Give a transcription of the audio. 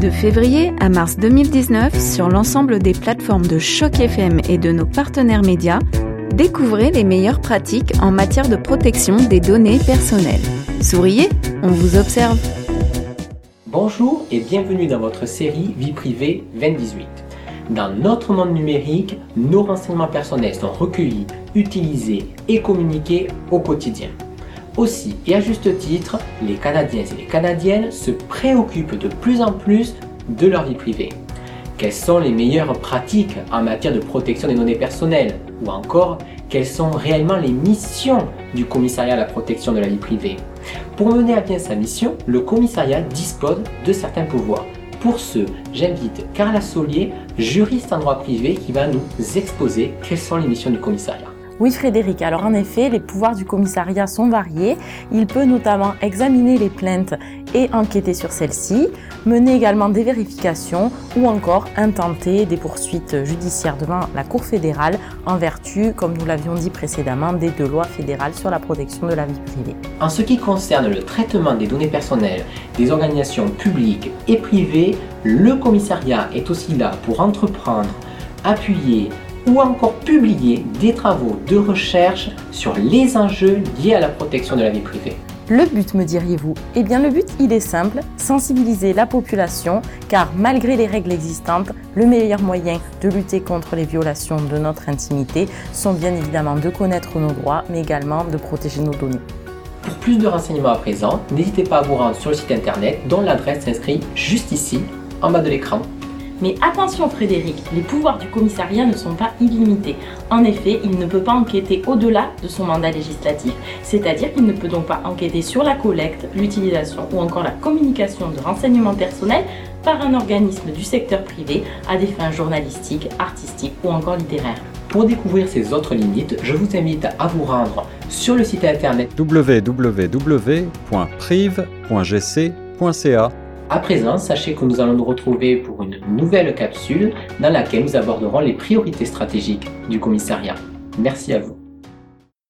De février à mars 2019, sur l'ensemble des plateformes de Choc FM et de nos partenaires médias, découvrez les meilleures pratiques en matière de protection des données personnelles. Souriez, on vous observe. Bonjour et bienvenue dans votre série Vie privée 2018. Dans notre monde numérique, nos renseignements personnels sont recueillis, utilisés et communiqués au quotidien. Aussi, et à juste titre, les Canadiens et les Canadiennes se préoccupent de plus en plus de leur vie privée. Quelles sont les meilleures pratiques en matière de protection des données personnelles? Ou encore, quelles sont réellement les missions du commissariat à la protection de la vie privée? Pour mener à bien sa mission, le commissariat dispose de certains pouvoirs. Pour ce, j'invite Carla Solier, juriste en droit privé, qui va nous exposer quelles sont les missions du commissariat. Oui Frédéric, alors en effet, les pouvoirs du commissariat sont variés. Il peut notamment examiner les plaintes et enquêter sur celles-ci, mener également des vérifications ou encore intenter des poursuites judiciaires devant la Cour fédérale en vertu, comme nous l'avions dit précédemment, des deux lois fédérales sur la protection de la vie privée. En ce qui concerne le traitement des données personnelles des organisations publiques et privées, le commissariat est aussi là pour entreprendre, appuyer, ou encore publier des travaux de recherche sur les enjeux liés à la protection de la vie privée. Le but, me diriez-vous? Eh bien le but, il est simple, sensibiliser la population, car malgré les règles existantes, le meilleur moyen de lutter contre les violations de notre intimité sont bien évidemment de connaître nos droits, mais également de protéger nos données. Pour plus de renseignements à présent, n'hésitez pas à vous rendre sur le site internet dont l'adresse s'inscrit juste ici, en bas de l'écran, mais attention Frédéric, les pouvoirs du commissariat ne sont pas illimités. En effet, il ne peut pas enquêter au-delà de son mandat législatif, c'est-à-dire qu'il ne peut donc pas enquêter sur la collecte, l'utilisation ou encore la communication de renseignements personnels par un organisme du secteur privé à des fins journalistiques, artistiques ou encore littéraires. Pour découvrir ces autres limites, je vous invite à vous rendre sur le site internet www.prive.gc.ca à présent, sachez que nous allons nous retrouver pour une nouvelle capsule dans laquelle nous aborderons les priorités stratégiques du commissariat. Merci à vous.